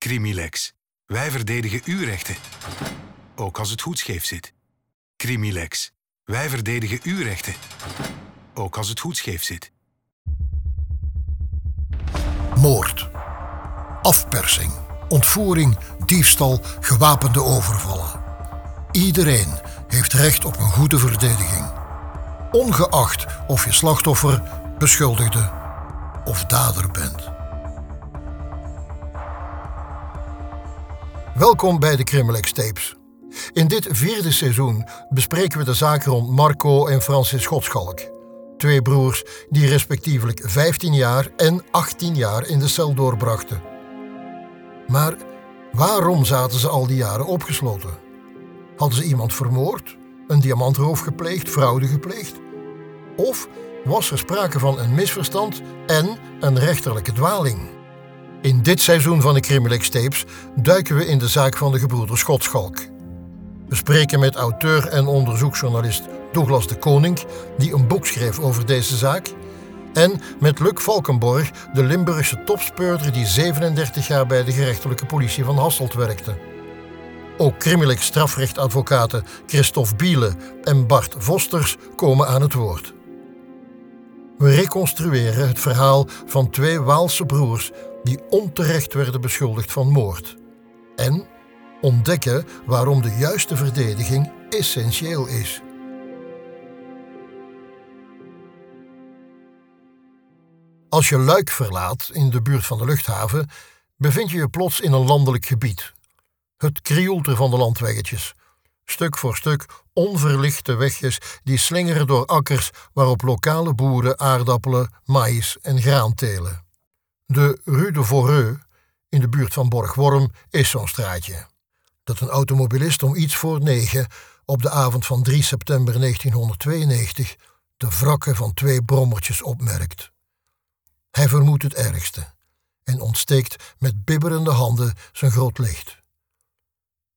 Crimilex. Wij verdedigen uw rechten. Ook als het goed scheef zit. Crimilex. Wij verdedigen uw rechten. Ook als het goed scheef zit. Moord. Afpersing. Ontvoering, diefstal, gewapende overvallen. Iedereen heeft recht op een goede verdediging. Ongeacht of je slachtoffer, beschuldigde of dader bent. Welkom bij de Criminalex Tapes. In dit vierde seizoen bespreken we de zaak rond Marco en Francis Schotschalk. Twee broers die respectievelijk 15 jaar en 18 jaar in de cel doorbrachten. Maar waarom zaten ze al die jaren opgesloten? Hadden ze iemand vermoord, een diamantroof gepleegd, fraude gepleegd? Of was er sprake van een misverstand en een rechterlijke dwaling? In dit seizoen van de Crimilex Tapes duiken we in de zaak van de gebroeders Schotschalk. We spreken met auteur en onderzoeksjournalist Douglas de Koning, die een boek schreef over deze zaak, en met Luc Valkenborg, de Limburgse topspeurder die 37 jaar bij de gerechtelijke politie van Hasselt werkte. Ook Crimilex strafrechtadvocaten Christophe Biele en Bart Vosters komen aan het woord. We reconstrueren het verhaal van twee Waalse broers die onterecht werden beschuldigd van moord. En ontdekken waarom de juiste verdediging essentieel is. Als je Luik verlaat in de buurt van de luchthaven, bevind je je plots in een landelijk gebied. Het krioelter van de landweggetjes. Stuk voor stuk onverlichte wegjes die slingeren door akkers waarop lokale boeren aardappelen, maïs en graan telen. De Rue de Voreux, in de buurt van Borgworm, is zo'n straatje. Dat een automobilist om iets voor negen op de avond van 3 september 1992 de wrakken van twee brommertjes opmerkt. Hij vermoedt het ergste en ontsteekt met bibberende handen zijn groot licht.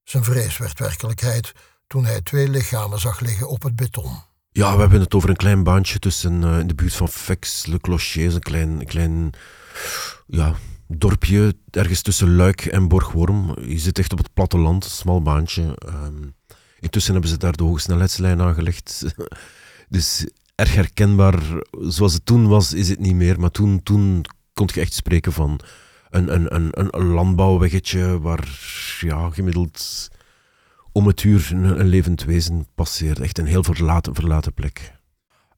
Zijn vrees werd werkelijkheid toen hij twee lichamen zag liggen op het beton. Ja, we hebben het over een klein baantje tussen uh, in de buurt van Fex, Le Clocher, een klein, klein ja, dorpje ergens tussen Luik en Borgworm. Je zit echt op het platteland, smal baantje. Um, intussen hebben ze daar de hogesnelheidslijn aangelegd. dus erg herkenbaar. Zoals het toen was, is het niet meer. Maar toen, toen kon je echt spreken van een, een, een, een landbouwweggetje waar ja, gemiddeld om het uur een, levend wezen passeert. Echt een heel verlaten, verlaten plek.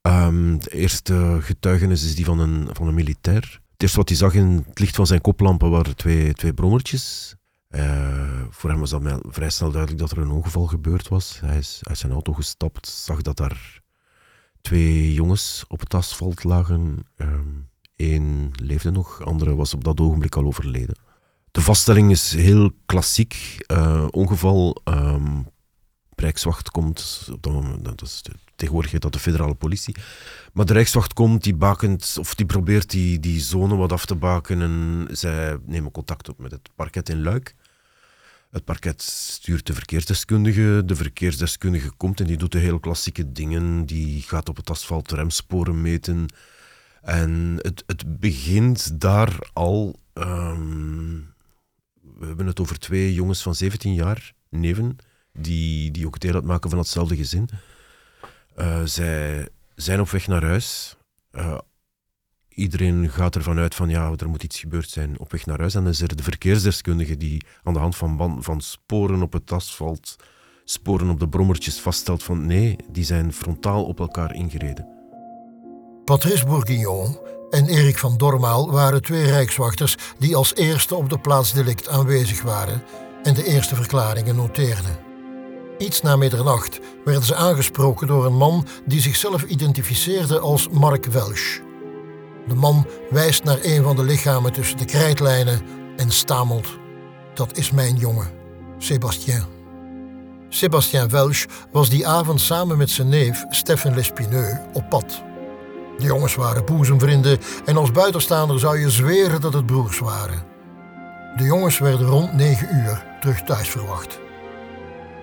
Um, de eerste getuigenis is die van een, van een militair. Het eerste wat hij zag in het licht van zijn koplampen waren twee, twee brommertjes. Uh, voor hem was dat vrij snel duidelijk dat er een ongeval gebeurd was. Hij is uit zijn auto gestapt, zag dat daar twee jongens op het asfalt lagen. Eén uh, leefde nog, de andere was op dat ogenblik al overleden. De vaststelling is heel klassiek. Uh, ongeval, um, Rijkswacht komt op dat moment, dat is tegenwoordig heet dat de federale politie. Maar de Rijkswacht komt, die bakent, of die probeert die, die zone wat af te baken en zij nemen contact op met het parket in Luik. Het parket stuurt de verkeersdeskundige. De verkeersdeskundige komt en die doet de heel klassieke dingen. Die gaat op het asfalt remsporen meten. En het, het begint daar al. Um, we hebben het over twee jongens van 17 jaar, neven, die, die ook deel uitmaken van hetzelfde gezin. Uh, zij zijn op weg naar huis. Uh, iedereen gaat ervan uit van ja, er moet iets gebeurd zijn op weg naar huis. En dan is er de verkeersdeskundige die aan de hand van, van sporen op het asfalt, sporen op de brommertjes vaststelt van nee, die zijn frontaal op elkaar ingereden. Patrice Bourguignon en Erik van Dormaal waren twee rijkswachters die als eerste op de plaats delict aanwezig waren en de eerste verklaringen noteerden. Iets na middernacht werden ze aangesproken door een man die zichzelf identificeerde als Mark Welsh. De man wijst naar een van de lichamen tussen de krijtlijnen en stamelt: Dat is mijn jongen, Sébastien. Sébastien Welsh was die avond samen met zijn neef Stefan Lespineux op pad. De jongens waren boezemvrienden en als buitenstaander zou je zweren dat het broers waren. De jongens werden rond negen uur terug thuis verwacht.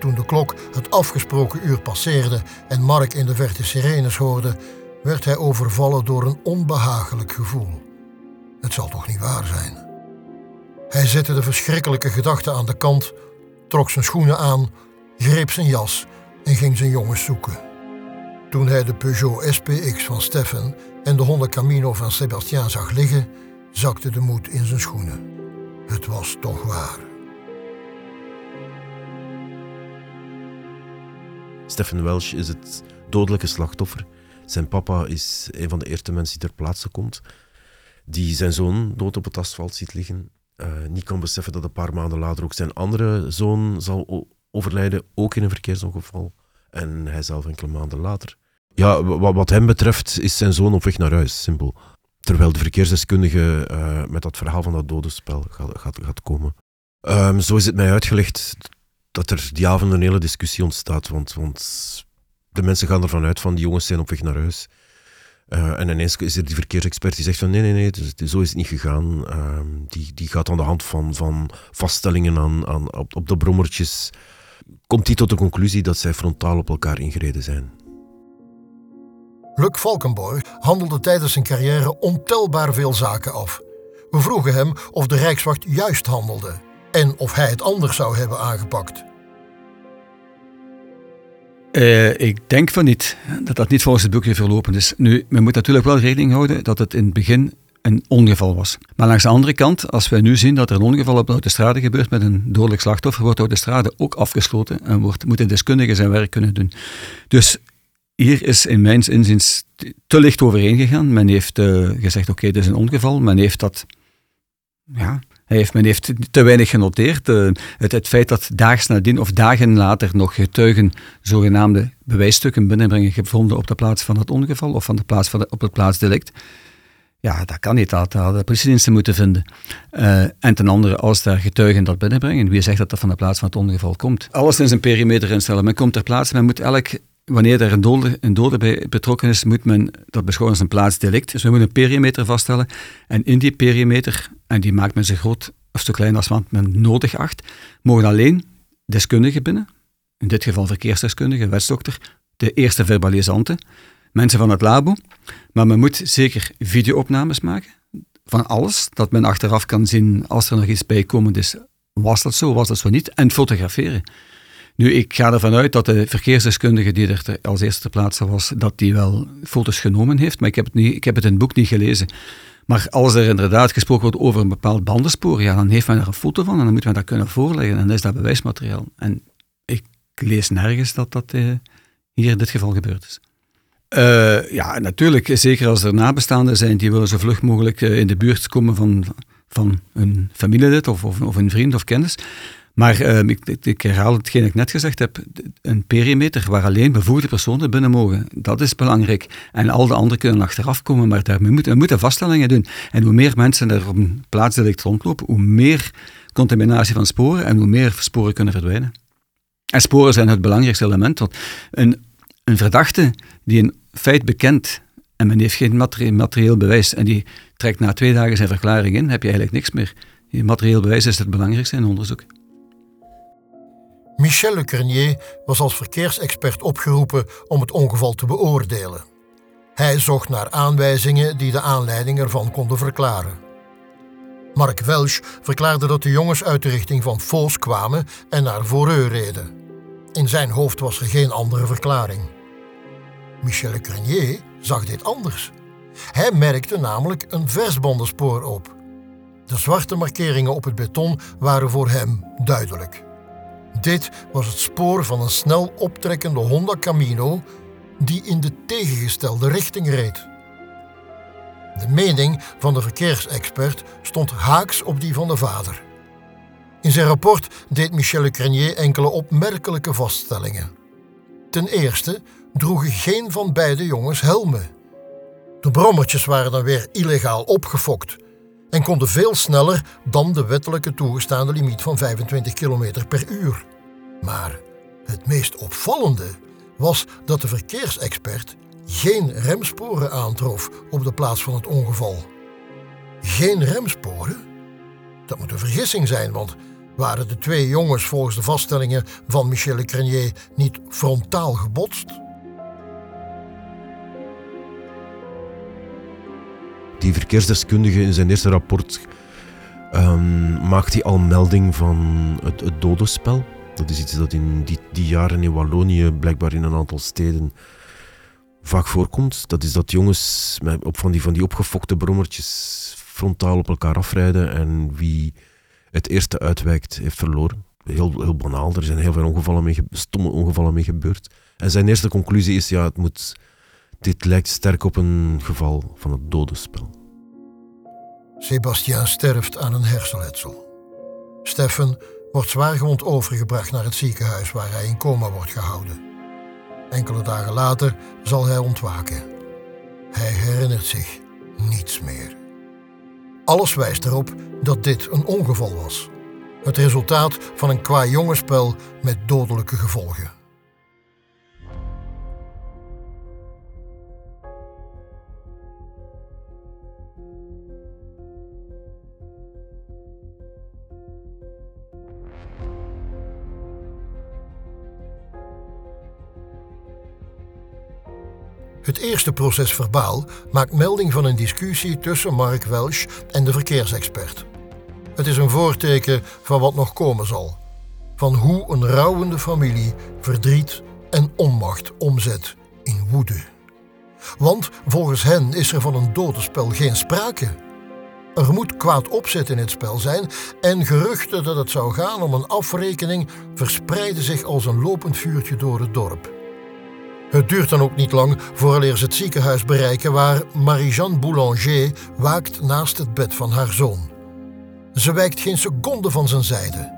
Toen de klok het afgesproken uur passeerde en Mark in de verte sirenes hoorde, werd hij overvallen door een onbehagelijk gevoel. Het zal toch niet waar zijn? Hij zette de verschrikkelijke gedachte aan de kant, trok zijn schoenen aan, greep zijn jas en ging zijn jongens zoeken. Toen hij de Peugeot SPX van Steffen en de Honda Camino van Sébastien zag liggen, zakte de moed in zijn schoenen. Het was toch waar. Stephen Welsh is het dodelijke slachtoffer. Zijn papa is een van de eerste mensen die ter plaatse komt, die zijn zoon dood op het asfalt ziet liggen. Uh, niet kan beseffen dat een paar maanden later ook zijn andere zoon zal overlijden, ook in een verkeersongeval. En hij zelf enkele maanden later. Ja, wat hem betreft is zijn zoon op weg naar huis, simpel. Terwijl de verkeersdeskundige uh, met dat verhaal van dat dodenspel gaat, gaat, gaat komen. Um, zo is het mij uitgelegd dat er die avond een hele discussie ontstaat. Want, want de mensen gaan ervan uit van die jongens zijn op weg naar huis. Uh, en ineens is er die verkeersexpert die zegt van nee, nee, nee, dus, zo is het niet gegaan. Uh, die, die gaat aan de hand van, van vaststellingen aan, aan, op, op de brommertjes, komt hij tot de conclusie dat zij frontaal op elkaar ingereden zijn. Luc Valkenborg handelde tijdens zijn carrière ontelbaar veel zaken af. We vroegen hem of de Rijkswacht juist handelde en of hij het anders zou hebben aangepakt. Uh, ik denk van niet, dat dat niet volgens het boekje verlopen is. Nu, men moet natuurlijk wel rekening houden dat het in het begin een ongeval was. Maar langs de andere kant, als wij nu zien dat er een ongeval op de autostrade gebeurt met een dodelijk slachtoffer, wordt de autostrade ook afgesloten en wordt, moet de deskundige zijn werk kunnen doen. Dus hier is in mijn inziens te licht overheen gegaan. Men heeft uh, gezegd, oké, dit is een ongeval. Men heeft dat ja, heeft, men heeft te weinig genoteerd. Uh, het, het, feit dat daags nadien of dagen later nog getuigen zogenaamde bewijsstukken binnenbrengen gevonden op de plaats van het ongeval of van de plaats van de, op het plaatsdelict. Ja, dat kan niet. Dat hadden de politiediensten moeten vinden. Uh, en ten andere, als daar getuigen dat binnenbrengen, wie zegt dat dat van de plaats van het ongeval komt? Alles in zijn perimeter instellen. Men komt ter plaatse, men moet elk wanneer er een dode, een bij betrokken is, moet men dat beschouwen als een plaatsdelict. Dus we moeten een perimeter vaststellen. En in die perimeter, en die maakt men zo groot of zo klein als wat men nodig acht, mogen alleen deskundigen binnen, in dit geval verkeersdeskundigen, wetsdokter, de eerste verbalisanten, mensen van het labo. Maar men moet zeker videoopnames maken van alles, dat men achteraf kan zien als er nog iets bijkomend is. Was dat zo, was dat zo niet? En fotograferen. Nu, ik ga ervan uit dat de verkeersdeskundige die er als eerste ter plaatse was, dat die wel foto's genomen heeft, maar ik heb het, niet, ik heb het in het boek niet gelezen. Maar als er inderdaad gesproken wordt over een bepaald bandenspoor, ja, dan heeft men er een foto van en dan moet men dat kunnen voorleggen en dan is dat bewijsmateriaal. En ik lees nergens dat dat uh, hier in dit geval gebeurd is. Uh, ja, natuurlijk, zeker als er nabestaanden zijn die willen zo vlug mogelijk uh, in de buurt komen van, van een familielid of, of, of een vriend of kennis. Maar uh, ik, ik, herhaal hetgeen ik net gezegd heb. Een perimeter waar alleen bevoegde personen binnen mogen, dat is belangrijk. En al de anderen kunnen achteraf komen, maar daar, we, moeten, we moeten vaststellingen doen. En hoe meer mensen er op een plaats rondlopen, hoe meer contaminatie van sporen en hoe meer sporen kunnen verdwijnen. En sporen zijn het belangrijkste element. Want een, een verdachte die een feit bekent en men heeft geen materieel bewijs en die trekt na twee dagen zijn verklaring in, heb je eigenlijk niks meer. Materieel bewijs is het belangrijkste in onderzoek. Michel Le was als verkeersexpert opgeroepen om het ongeval te beoordelen. Hij zocht naar aanwijzingen die de aanleiding ervan konden verklaren. Mark Welsh verklaarde dat de jongens uit de richting van Foos kwamen en naar Voreux reden. In zijn hoofd was er geen andere verklaring. Michel Le zag dit anders. Hij merkte namelijk een versbandenspoor op. De zwarte markeringen op het beton waren voor hem duidelijk. Dit was het spoor van een snel optrekkende Honda Camino die in de tegengestelde richting reed. De mening van de verkeersexpert stond haaks op die van de vader. In zijn rapport deed Michel Crenier enkele opmerkelijke vaststellingen. Ten eerste droegen geen van beide jongens helmen. De brommertjes waren dan weer illegaal opgefokt en konden veel sneller dan de wettelijke toegestaande limiet van 25 km per uur. Maar het meest opvallende was dat de verkeersexpert geen remsporen aantrof op de plaats van het ongeval. Geen remsporen? Dat moet een vergissing zijn, want waren de twee jongens volgens de vaststellingen van Michel Crenier niet frontaal gebotst? Die verkeersdeskundige in zijn eerste rapport ehm, maakt hij al melding van het, het dodenspel. Dat is iets dat in die, die jaren in Wallonië blijkbaar in een aantal steden vaak voorkomt. Dat is dat jongens op van, die, van die opgefokte brommertjes frontaal op elkaar afrijden en wie het eerste uitwijkt heeft verloren. Heel, heel banaal, er zijn heel veel ongevallen mee, stomme ongevallen mee gebeurd. En zijn eerste conclusie is, ja, het moet, dit lijkt sterk op een geval van het dodenspel. Sebastien sterft aan een hersenletsel. Steffen wordt zwaargewond overgebracht naar het ziekenhuis waar hij in coma wordt gehouden. Enkele dagen later zal hij ontwaken. Hij herinnert zich niets meer. Alles wijst erop dat dit een ongeval was. Het resultaat van een qua jongenspel met dodelijke gevolgen. Het eerste proces verbaal maakt melding van een discussie tussen Mark Welsh en de verkeersexpert. Het is een voorteken van wat nog komen zal. Van hoe een rouwende familie verdriet en onmacht omzet in woede. Want volgens hen is er van een dodenspel geen sprake. Er moet kwaad opzet in het spel zijn en geruchten dat het zou gaan om een afrekening verspreiden zich als een lopend vuurtje door het dorp. Het duurt dan ook niet lang vooraleer ze het ziekenhuis bereiken waar Marie-Jeanne Boulanger waakt naast het bed van haar zoon. Ze wijkt geen seconde van zijn zijde.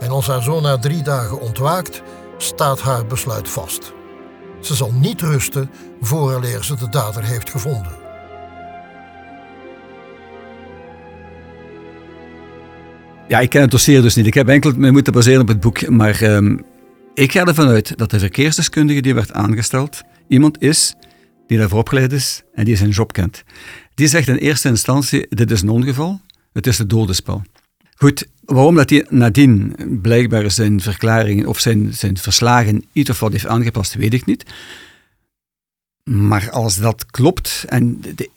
En als haar zoon na drie dagen ontwaakt, staat haar besluit vast. Ze zal niet rusten vooraleer ze de dader heeft gevonden. Ja, ik ken het dossier dus niet. Ik heb enkel me moeten baseren op het boek. Maar ehm, ik ga ervan uit dat de verkeersdeskundige die werd aangesteld, iemand is die daarvoor opgeleid is en die zijn job kent. Die zegt in eerste instantie, dit is een ongeval, het is het dodenspel. Goed, waarom dat hij nadien blijkbaar zijn verklaringen of zijn, zijn verslagen iets of wat heeft aangepast, weet ik niet. Maar als dat klopt, en de,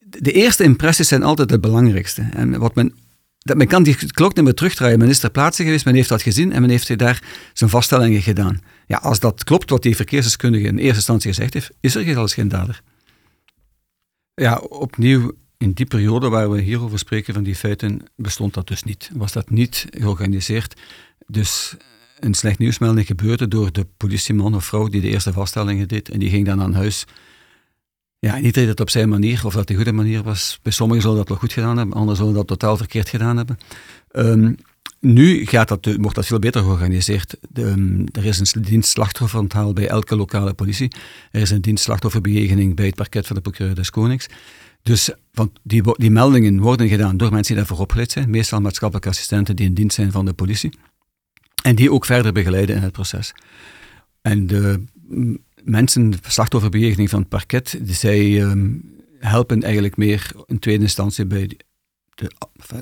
de eerste impressies zijn altijd het belangrijkste. En wat men dat men kan die klok niet meer terugdraaien. Men is ter plaatse geweest, men heeft dat gezien en men heeft daar zijn vaststellingen gedaan. Ja, als dat klopt wat die verkeersdeskundige in eerste instantie gezegd heeft, is er zelfs geen dader. Ja, opnieuw, in die periode waar we hierover spreken van die feiten, bestond dat dus niet. Was dat niet georganiseerd. Dus een slecht nieuwsmelding gebeurde door de politieman of vrouw die de eerste vaststellingen deed en die ging dan aan huis ja, niet dat het op zijn manier, of dat de goede manier was. Bij sommigen zullen dat wel goed gedaan hebben, anderen zullen dat totaal verkeerd gedaan hebben. Um, nu gaat dat, wordt dat veel beter georganiseerd. De, um, er is een dienst slachtofferonthaal bij elke lokale politie. Er is een dienst slachtofferbejegening bij het parket van de procureur des Konings. Dus want die, die meldingen worden gedaan door mensen die daarvoor opgeleid zijn, meestal maatschappelijke assistenten die in dienst zijn van de politie. En die ook verder begeleiden in het proces. En de mensen, slachtofferbejegening van het parket, zij um, helpen eigenlijk meer in tweede instantie bij de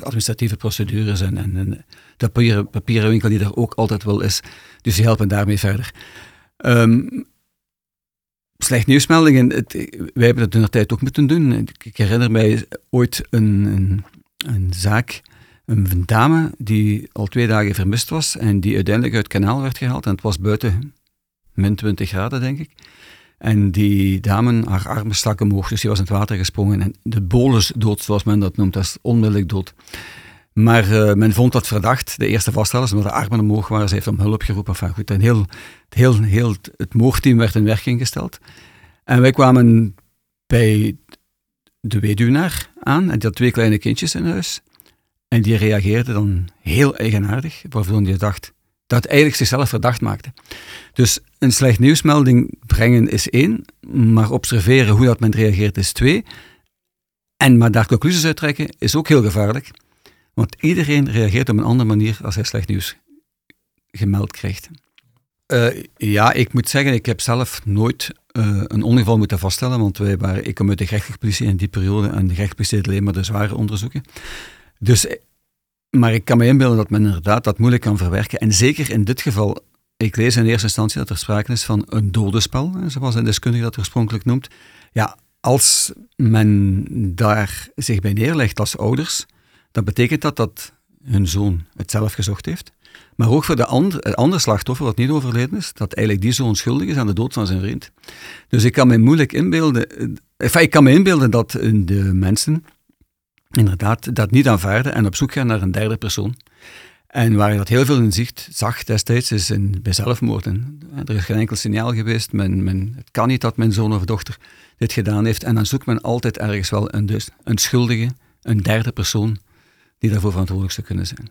administratieve procedures en, en, en de papieren, papieren winkel die er ook altijd wel is. Dus die helpen daarmee verder. Um, slecht nieuwsmeldingen, het, wij hebben dat in de tijd ook moeten doen. Ik, herinner mij ooit een, een, een zaak, een dame die al twee dagen vermist was en die uiteindelijk uit het kanaal werd gehaald en het was buiten min 20 graden, denk ik. En die dame, haar armen stak omhoog, dus die was in het water gesprongen. En de bolus dood, zoals men dat noemt, dat is onmiddellijk dood. Maar uh, men vond dat verdacht, de eerste vaststellers, omdat de armen omhoog waren. Ze heeft om hulp geroepen. Goed, en heel, heel, heel, het moordteam werd in werking gesteld. En wij kwamen bij de weduwnaar aan, en die had twee kleine kindjes in huis. En die reageerde dan heel eigenaardig, waarvan je dacht, dat eigenlijk zichzelf verdacht maakte. Dus een slecht nieuwsmelding brengen is één, maar observeren hoe dat men reageert is twee. En maar daar conclusies uit trekken is ook heel gevaarlijk. Want iedereen reageert op een andere manier als hij slecht nieuws gemeld krijgt. Uh, ja, ik moet zeggen, ik heb zelf nooit uh, een ongeval moeten vaststellen, want wij waren, ik kom uit de gerechtelijke politie in die periode en de gerechtelijke deed alleen maar de zware onderzoeken. Dus maar ik kan me inbeelden dat men inderdaad dat moeilijk kan verwerken. En zeker in dit geval, ik lees in eerste instantie dat er sprake is van een dodenspel, zoals een deskundige dat oorspronkelijk noemt. Ja, als men daar zich bij neerlegt als ouders, dan betekent dat dat hun zoon het zelf gezocht heeft. Maar ook voor de ander, andere slachtoffer, wat niet overleden is, dat eigenlijk die zoon schuldig is aan de dood van zijn vriend. Dus ik kan me moeilijk inbeelden, enfin, ik kan me inbeelden dat de mensen inderdaad dat niet aanvaarden en op zoek gaan naar een derde persoon. En waar je dat heel veel in zicht zag destijds, is in, bij zelfmoorden. Er is geen enkel signaal geweest. Men, men, het kan niet dat mijn zoon of dochter dit gedaan heeft. En dan zoekt men altijd ergens wel een, dus, een schuldige, een derde persoon, die daarvoor verantwoordelijk zou kunnen zijn.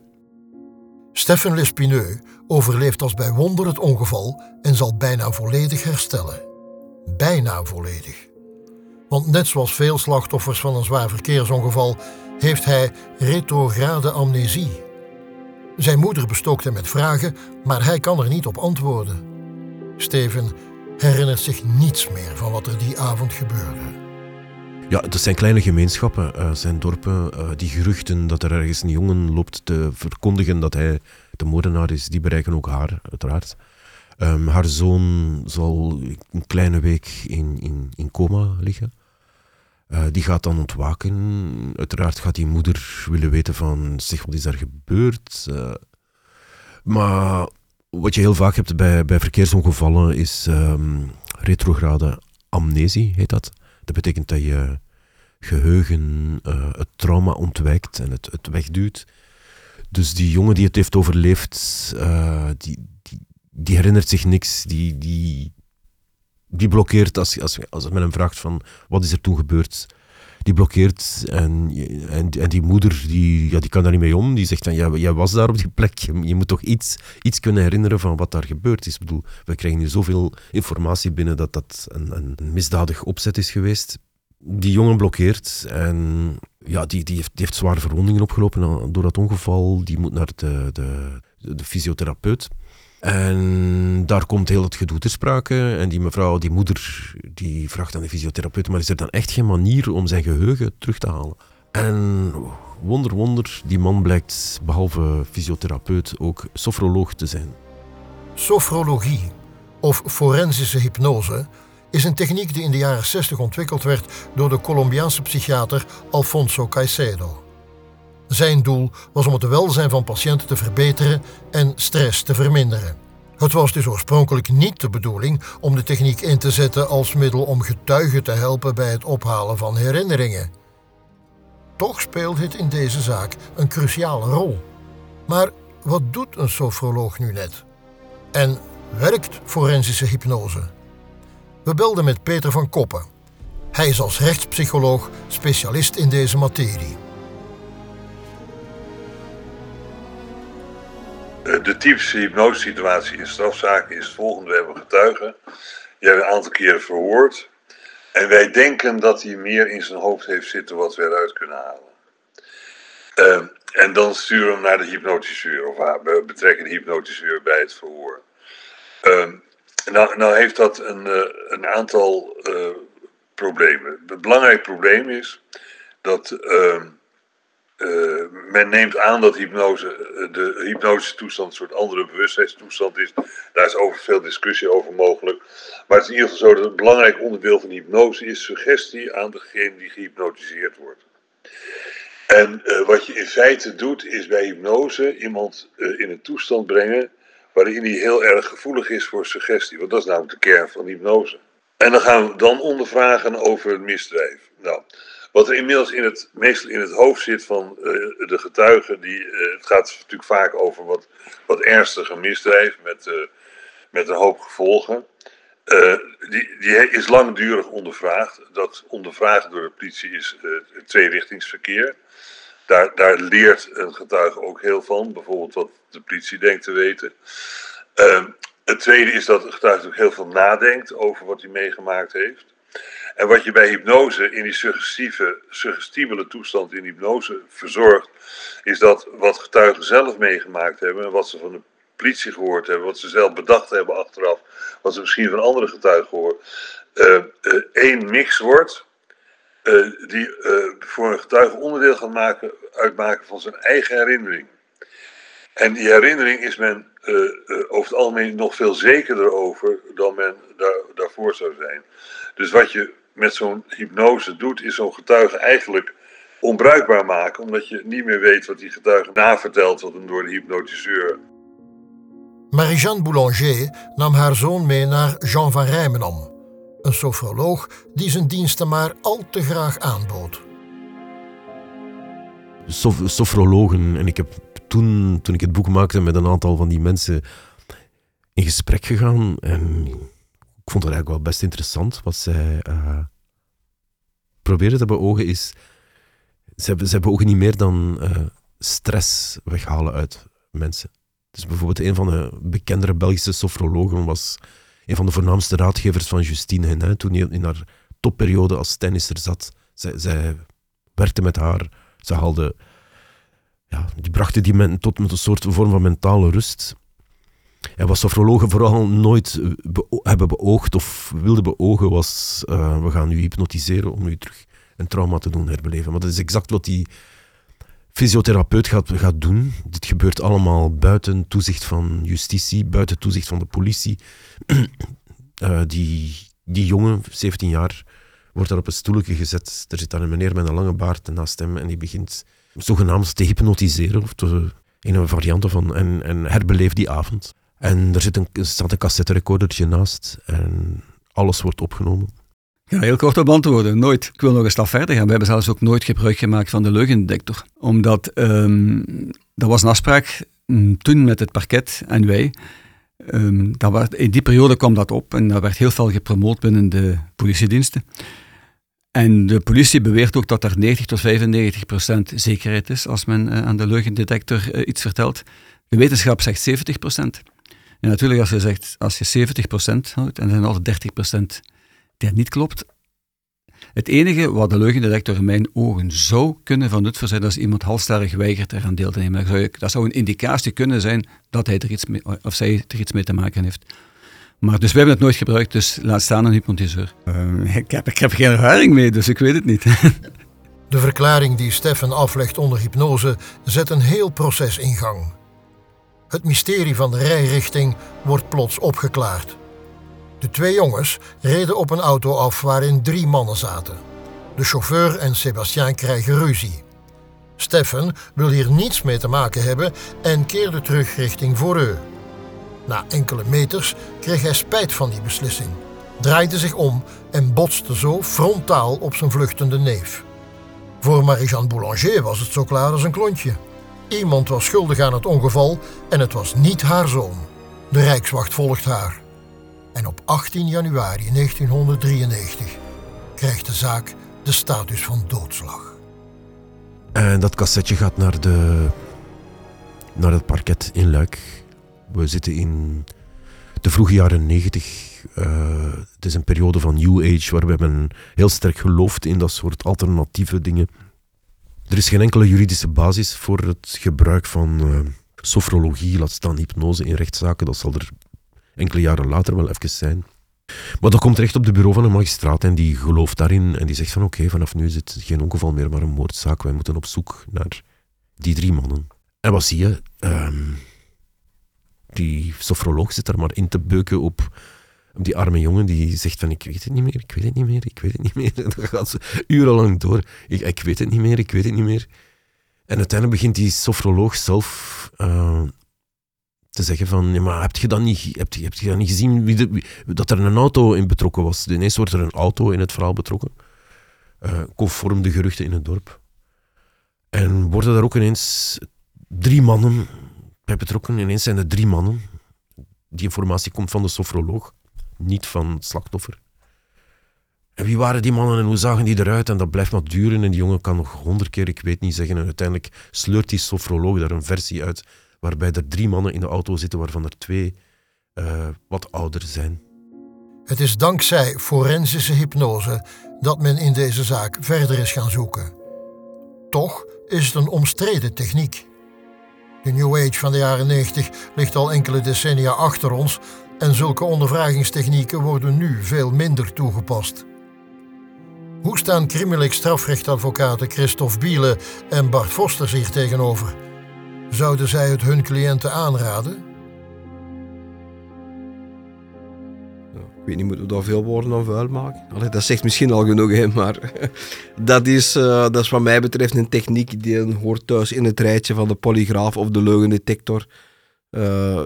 Stefan Lespineux overleeft als bij wonder het ongeval en zal bijna volledig herstellen. Bijna volledig. Want net zoals veel slachtoffers van een zwaar verkeersongeval heeft hij retrograde amnesie. Zijn moeder bestookt hem met vragen, maar hij kan er niet op antwoorden. Steven herinnert zich niets meer van wat er die avond gebeurde. Ja, het zijn kleine gemeenschappen, uh, zijn dorpen. Uh, die geruchten dat er ergens een jongen loopt te verkondigen dat hij de moordenaar is, die bereiken ook haar, uiteraard. Um, haar zoon zal een kleine week in, in, in coma liggen. Uh, die gaat dan ontwaken. Uiteraard gaat die moeder willen weten van, zeg, wat is daar gebeurd? Uh, maar wat je heel vaak hebt bij, bij verkeersongevallen is um, retrograde amnesie, heet dat. Dat betekent dat je geheugen uh, het trauma ontwijkt en het, het wegduwt. Dus die jongen die het heeft overleefd, die, die, die, herinnert zich niks. Die, die, die blokkeert als, als, als men hem vraagt van wat is er toen gebeurd, die blokkeert en, en, en die moeder die, ja, die kan daar niet mee om. Die zegt dan, ja, jij was daar op die plek, je, moet toch iets, iets kunnen herinneren van wat daar gebeurd is. Ik bedoel, we krijgen hier zoveel informatie binnen dat dat een, een misdadig opzet is geweest. Die jongen blokkeert en ja, die, die, heeft, die heeft zware verwondingen opgelopen door dat ongeval. Die moet naar de, de, de fysiotherapeut. En daar komt heel het gedoe ter sprake. En die mevrouw, die moeder, die vraagt aan de fysiotherapeut, maar is er dan echt geen manier om zijn geheugen terug te halen? En wonder, wonder, die man blijkt behalve fysiotherapeut ook sofroloog te zijn. Sofrologie, of forensische hypnose, is een techniek die in de jaren 60 ontwikkeld werd door de Colombiaanse psychiater Alfonso Caicedo. Zijn doel was om het welzijn van patiënten te verbeteren en stress te verminderen. Het was dus oorspronkelijk niet de bedoeling om de techniek in te zetten als middel om getuigen te helpen bij het ophalen van herinneringen. Toch speelt het in deze zaak een cruciale rol. Maar wat doet een sofroloog nu net? En werkt forensische hypnose? We belden met Peter van Koppen. Hij is als rechtspsycholoog specialist in deze materie. De typische hypnosesituatie in strafzaken is het volgende. We hebben getuigen. Die hebben een aantal keren verhoord. En wij denken dat hij meer in zijn hoofd heeft zitten wat we eruit kunnen halen. Uh, en dan sturen we hem naar de hypnotiseur. Of we betrekken de hypnotiseur bij het verhoor. Uh, nou, nou, heeft dat een, uh, een aantal uh, problemen. Het belangrijk probleem is dat ehm, uh, men neemt aan dat hypnose, eh, de hypnotische toestand een soort andere bewustzijnstoestand is. Daar is over veel discussie over mogelijk. Maar het is in ieder geval zo dat een belangrijk onderdeel van hypnose is suggestie aan degene die gehypnotiseerd wordt. En uh, wat je in feite doet, is bij hypnose iemand in een toestand brengen waarin hij heel erg gevoelig is voor suggestie. Want dat is namelijk de kern van hypnose. En dan gaan we dan ondervragen over het misdrijf. Nou, wat er inmiddels in het, meestal in het hoofd zit van uh, de getuigen, die, uh, het gaat natuurlijk vaak over wat, wat ernstige misdrijf met, uh, met een hoop gevolgen. die, die is langdurig ondervraagd. Dat ondervragen door de politie is tweerichtingsverkeer. Daar, daar leert een getuige ook heel van, bijvoorbeeld wat de politie denkt te weten. Ehm, het tweede is dat de getuige ook heel veel nadenkt over wat hij meegemaakt heeft. En wat je bij hypnose in die suggestieve, suggestibele toestand in hypnose verzorgt, is dat wat getuigen zelf meegemaakt hebben en wat ze van de politie gehoord hebben, wat ze zelf bedacht hebben achteraf, wat ze misschien van andere getuigen horen, uh, één mix wordt. Uh, die voor een getuige onderdeel gaat maken, uitmaken van zijn eigen herinnering. En die herinnering is men over het algemeen nog veel zekerder over dan men daar, daarvoor zou zijn. Dus wat je met zo'n hypnose doet, is zo'n getuige eigenlijk onbruikbaar maken, omdat je niet meer weet wat die getuige navertelt wat hem door de hypnotiseur. Marie-Jeanne Boulanger nam haar zoon mee naar Jean van Rijmenam, een sofroloog die zijn diensten maar al te graag aanbood. Sof sofrologen. En ik heb toen, toen ik het boek maakte met een aantal van die mensen in gesprek gegaan. En ik vond het eigenlijk wel best interessant. Wat zij uh, te beogen is... Ze, ze beogen niet meer dan uh, stress weghalen uit mensen. Dus bijvoorbeeld een van de bekendere Belgische sofrologen was een van de voornaamste raadgevers van Justine Henin toen hij in haar topperiode als tennisser zat. Zij, zij werkte met haar, ze haalde, ja, die brachten die mensen tot met een soort vorm van mentale rust. En wat sofrologen vooral nooit hebben beoogd of wilden beogen was, uh, we gaan u hypnotiseren om u terug een trauma te doen herbeleven. Maar dat is exact wat die fysiotherapeut gaat, gaat doen. Dit gebeurt allemaal buiten toezicht van justitie, buiten toezicht van de politie. uh, die, die jongen, 17 jaar, wordt daar op een stoeltje gezet. Er zit daar een meneer met een lange baard naast hem en die begint zogenaamd te hypnotiseren. Of te, een variant van en, en herbeleef die avond. En er, zit een, staat een cassette recordertje naast en alles wordt opgenomen. Ja, heel kort op antwoorden. Nooit. Ik wil nog een stap verder gaan. We hebben zelfs ook nooit gebruik gemaakt van de leugendetector. Omdat um, dat was een afspraak um, toen met het parket en wij. Um, dat werd, in die periode kwam dat op en dat werd heel veel gepromoot binnen de politiediensten. En de politie beweert ook dat er 90 tot 95 procent zekerheid is als men uh, aan de leugendetector uh, iets vertelt. De wetenschap zegt 70 procent. En natuurlijk, als je zegt, als je 70 procent houdt en er zijn altijd 30 procent die niet klopt. Het enige wat de leugendetector in mijn ogen zou kunnen van nut voor zijn, dat is iemand halstarrig weigert eraan deel te nemen. Dat zou, dat zou, een indicatie kunnen zijn dat hij er iets mee, of zij er iets mee te maken heeft. Maar dus we hebben het nooit gebruikt, dus laat staan een hypnotiseur. Uh, ik, heb, ik heb geen ervaring mee, dus ik weet het niet. de verklaring die Stefan aflegt onder hypnose zet een heel proces in gang. Het mysterie van de rijrichting wordt plots opgeklaard. De twee jongens reden op een auto af waarin drie mannen zaten. De chauffeur en Sébastien krijgen ruzie. Stefan wil hier niets mee te maken hebben en keerde terug richting Voreux. Na enkele meters kreeg hij spijt van die beslissing, draaide zich om en botste zo frontaal op zijn vluchtende neef. Voor Marie-Jeanne Boulanger was het zo klaar als een klontje. Iemand was schuldig aan het ongeval en het was niet haar zoon. De Rijkswacht volgt haar. En op 18 januari 1993 krijgt de zaak de status van doodslag. En dat cassetje gaat naar, de, naar het parket in Luik. We zitten in de vroege jaren 90. Uh, het is een periode van New Age waar we hebben heel sterk geloofd in dat soort alternatieve dingen. Er is geen enkele juridische basis voor het gebruik van uh, sofrologie, laat staan hypnose in rechtszaken. Dat zal er enkele jaren later wel even zijn. Maar dat komt terecht op de bureau van een magistraat en die gelooft daarin en die zegt van oké, vanaf nu is het geen ongeval meer, maar een moordzaak. Wij moeten op zoek naar die drie mannen. En wat zie je? Um, die sofroloog zit daar maar in te beuken op die arme jongen die zegt van ik weet het niet meer, ik weet het niet meer, ik weet het niet meer. En dan gaat ze urenlang door. Ik, ik weet het niet meer, ik weet het niet meer. En uiteindelijk begint die sofroloog zelf uh, te zeggen van, ja, maar heb je dan niet, heb je, heb je dan niet gezien wie dat er een auto in betrokken was? Ineens wordt er een auto in het verhaal betrokken. Uh, conform de geruchten in het dorp. En worden daar ook ineens drie mannen bij betrokken. Ineens zijn er drie mannen. Die informatie komt van de sofroloog, niet van slachtoffer. En wie waren die mannen en hoe zagen die eruit? En dat blijft maar duren en die jongen kan nog honderd keer ik weet niet zeggen. En uiteindelijk sleurt die sofroloog daar een versie uit waarbij er drie mannen in de auto zitten, waarvan er twee uh, wat ouder zijn. Het is dankzij forensische hypnose dat men in deze zaak verder is gaan zoeken. Toch is het een omstreden techniek. De New Age van de jaren 90 ligt al enkele decennia achter ons en zulke ondervragingstechnieken worden nu veel minder toegepast. Hoe staan crimineel strafrechtadvocaten Christophe Biele en Bart Vosters hier tegenover? Zouden zij het hun cliënten aanraden? Ik weet niet, moeten we daar veel woorden aan vuil maken? Allee, dat zegt misschien al genoeg, hè, maar dat is, uh, dat is wat mij betreft een techniek die hoort thuis in het rijtje van de polygraaf of de leugendetector. Uh,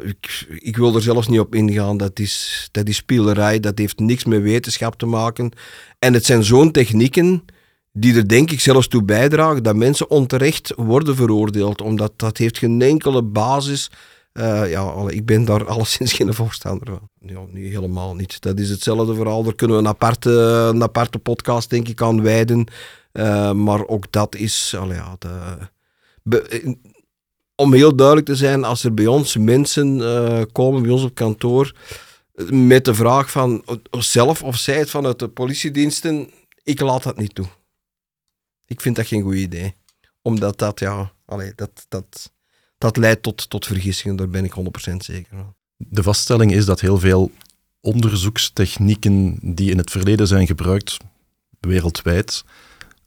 ik, wil er zelfs niet op ingaan. Dat is, dat is spielerij, dat heeft niks met wetenschap te maken. En het zijn zo'n technieken die er denk ik zelfs toe bijdragen dat mensen onterecht worden veroordeeld, omdat dat heeft geen enkele basis uh, ja, ik ben daar alleszins geen voorstander van. Niet helemaal niet. Dat is hetzelfde verhaal. Daar kunnen we een aparte, een aparte podcast, denk ik, aan wijden. Uh, maar ook dat is... Allee, ja, de, om heel duidelijk te zijn, als er bij ons mensen uh, komen, bij ons op kantoor, met de vraag van zelf of zij het vanuit de politiediensten, ik laat dat niet toe. Ik vind dat geen goed idee. Omdat dat, ja, allee, dat, dat, dat leidt tot, tot vergissingen, daar ben ik 100% zeker van. De vaststelling is dat heel veel onderzoekstechnieken die in het verleden zijn gebruikt, wereldwijd,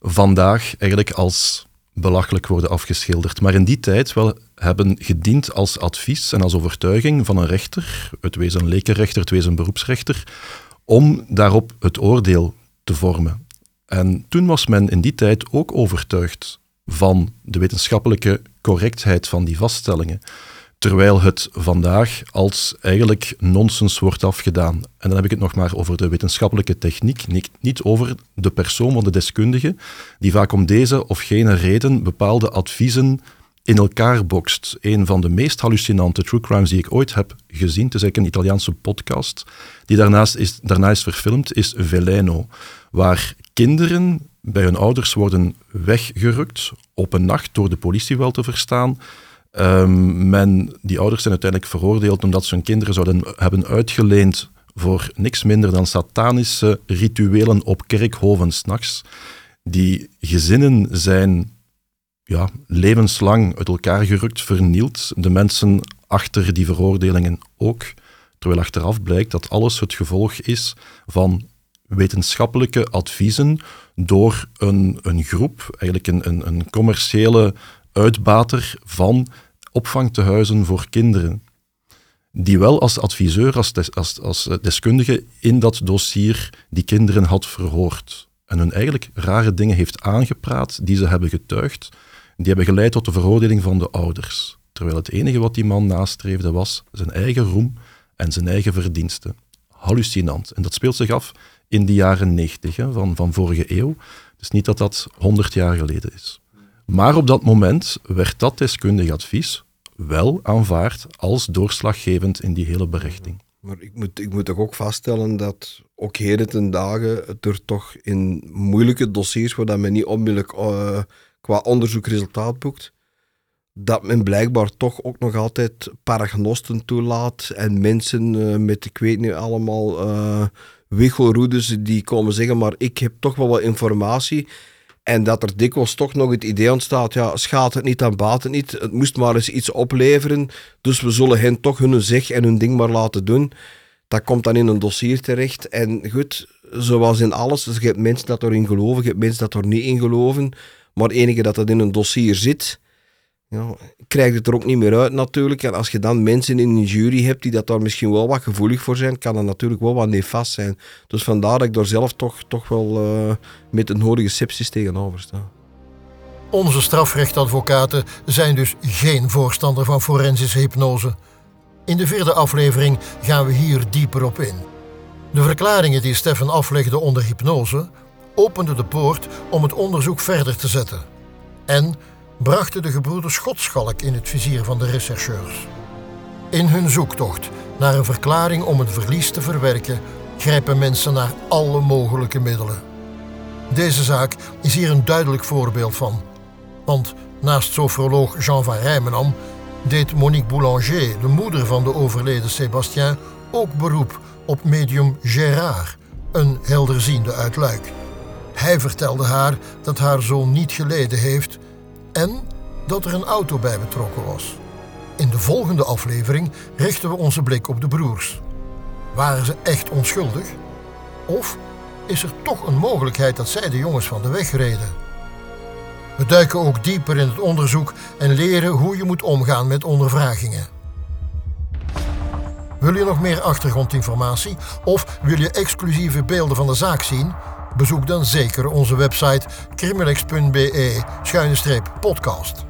vandaag eigenlijk als belachelijk worden afgeschilderd. Maar in die tijd wel hebben gediend als advies en als overtuiging van een rechter, het wees een lekenrechter, het wees een beroepsrechter, om daarop het oordeel te vormen. En toen was men in die tijd ook overtuigd van de wetenschappelijke correctheid van die vaststellingen. Terwijl het vandaag als eigenlijk nonsens wordt afgedaan. En dan heb ik het nog maar over de wetenschappelijke techniek, niet, over de persoon van de deskundige, die vaak om deze of gene reden bepaalde adviezen in elkaar bokst. Een van de meest hallucinante true crimes die ik ooit heb gezien, het is eigenlijk een Italiaanse podcast, die daarnaast is, daarna is verfilmd, is Veleno, waar kinderen bij hun ouders worden weggerukt, op een nacht door de politie wel te verstaan. Um, men, die ouders zijn uiteindelijk veroordeeld omdat ze hun kinderen zouden hebben uitgeleend voor niks minder dan satanische rituelen op kerkhoven s'nachts. Die gezinnen zijn ja, levenslang uit elkaar gerukt, vernield. De mensen achter die veroordelingen ook. Terwijl achteraf blijkt dat alles het gevolg is van wetenschappelijke adviezen door een, een groep, eigenlijk een, een, een commerciële uitbater van opvangtehuizen voor kinderen. Die wel als adviseur, als, als, als deskundige in dat dossier die kinderen had verhoord. En hun eigenlijk rare dingen heeft aangepraat die ze hebben getuigd. Die hebben geleid tot de veroordeling van de ouders. Terwijl het enige wat die man nastreefde was zijn eigen roem en zijn eigen verdiensten. Hallucinant. En dat speelt zich af in de jaren 90 van, van vorige eeuw. Dus niet dat dat 100 jaar geleden is. Maar op dat moment werd dat deskundig advies wel aanvaard als doorslaggevend in die hele berechting. Maar ik moet, ik moet toch ook vaststellen dat ook heden ten dagen er toch in moeilijke dossiers, waar dat men niet onmiddellijk uh, qua onderzoek resultaat boekt, dat men blijkbaar toch ook nog altijd paragnosten toelaat en mensen uh, met, ik weet niet allemaal, uh, wichelroedes die komen zeggen, maar ik heb toch wel wat informatie. En dat er dikwijls toch nog het idee ontstaat, ja, schaadt het niet, dan baat het niet. Het moest maar eens iets opleveren, dus we zullen hen toch hun zeg en hun ding maar laten doen. Dat komt dan in een dossier terecht. En goed, zoals in alles, dus je hebt mensen dat erin geloven, je hebt mensen dat er niet in geloven. Maar enige dat dat in een dossier zit, ja, krijg het er ook niet meer uit natuurlijk. En als je dan mensen in een jury hebt die dat daar misschien wel wat gevoelig voor zijn, kan dat natuurlijk wel wat nefast zijn. Dus vandaar dat ik daar zelf toch, toch wel uh, met een hoge sepsis tegenover sta. Onze strafrechtadvocaten zijn dus geen voorstander van forensische hypnose. In de vierde aflevering gaan we hier dieper op in. De verklaringen die Stefan aflegde onder hypnose openden de poort om het onderzoek verder te zetten. En brachten de gebroeders Schotschalk in het vizier van de rechercheurs. In hun zoektocht naar een verklaring om het verlies te verwerken, grijpen mensen naar alle mogelijke middelen. Deze zaak is hier een duidelijk voorbeeld van. Want naast sofroloog Jean van Rijmenam deed Monique Boulanger, de moeder van de overleden Sébastien, ook beroep op medium Gérard, een helderziende uit Luik. Hij vertelde haar dat haar zoon niet geleden heeft en dat er een auto bij betrokken was. In de volgende aflevering richten we onze blik op de broers. Waren ze echt onschuldig? Of is er toch een mogelijkheid dat zij de jongens van de weg reden? We duiken ook dieper in het onderzoek en leren hoe je moet omgaan met ondervragingen. Wil je nog meer achtergrondinformatie of wil je exclusieve beelden van de zaak zien? Bezoek dan zeker onze website crimilex.be-podcast.